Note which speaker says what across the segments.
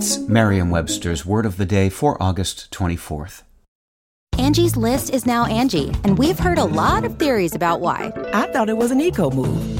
Speaker 1: Merriam Webster's Word of the Day for August 24th.
Speaker 2: Angie's list is now Angi, and we've heard a lot of theories about why.
Speaker 3: I thought it was an eco move.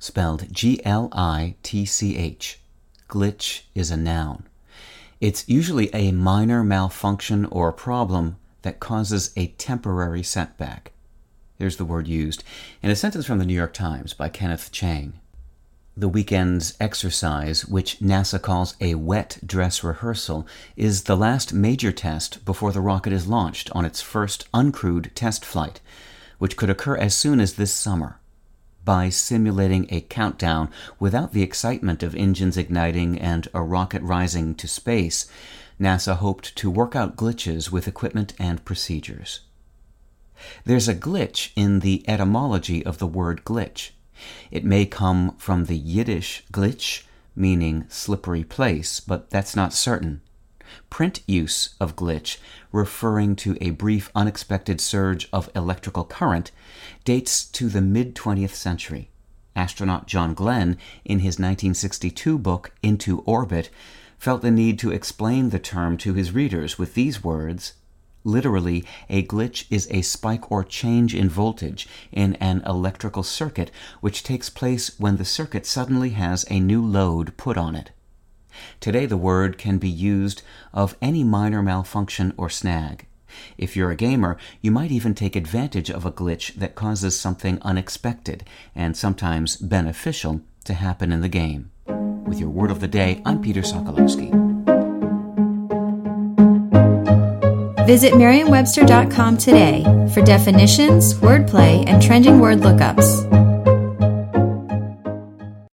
Speaker 1: spelled G L I T C H. Glitch is a noun. It's usually a minor malfunction or problem that causes a temporary setback. Here's the word used in a sentence from the New York Times by Kenneth Chang. The weekend's exercise, which NASA calls a wet dress rehearsal, is the last major test before the rocket is launched on its first uncrewed test flight which could occur as soon as this summer. By simulating a countdown without the excitement of engines igniting and a rocket rising to space, NASA hoped to work out glitches with equipment and procedures. There's a glitch in the etymology of the word glitch. It may come from the Yiddish glitch, meaning slippery place, but that's not certain print use of glitch, referring to a brief unexpected surge of electrical current, dates to the mid 20th century. Astronaut John Glenn, in his 1962 book Into Orbit, felt the need to explain the term to his readers with these words Literally, a glitch is a spike or change in voltage in an electrical circuit which takes place when the circuit suddenly has a new load put on it. Today, the word can be used of any minor malfunction or snag. If you're a gamer, you might even take advantage of a glitch that causes something unexpected and sometimes beneficial to happen in the game. With your word of the day, I'm Peter Sokolowski.
Speaker 4: Visit Merriam-Webster.com today for definitions, wordplay, and trending word lookups.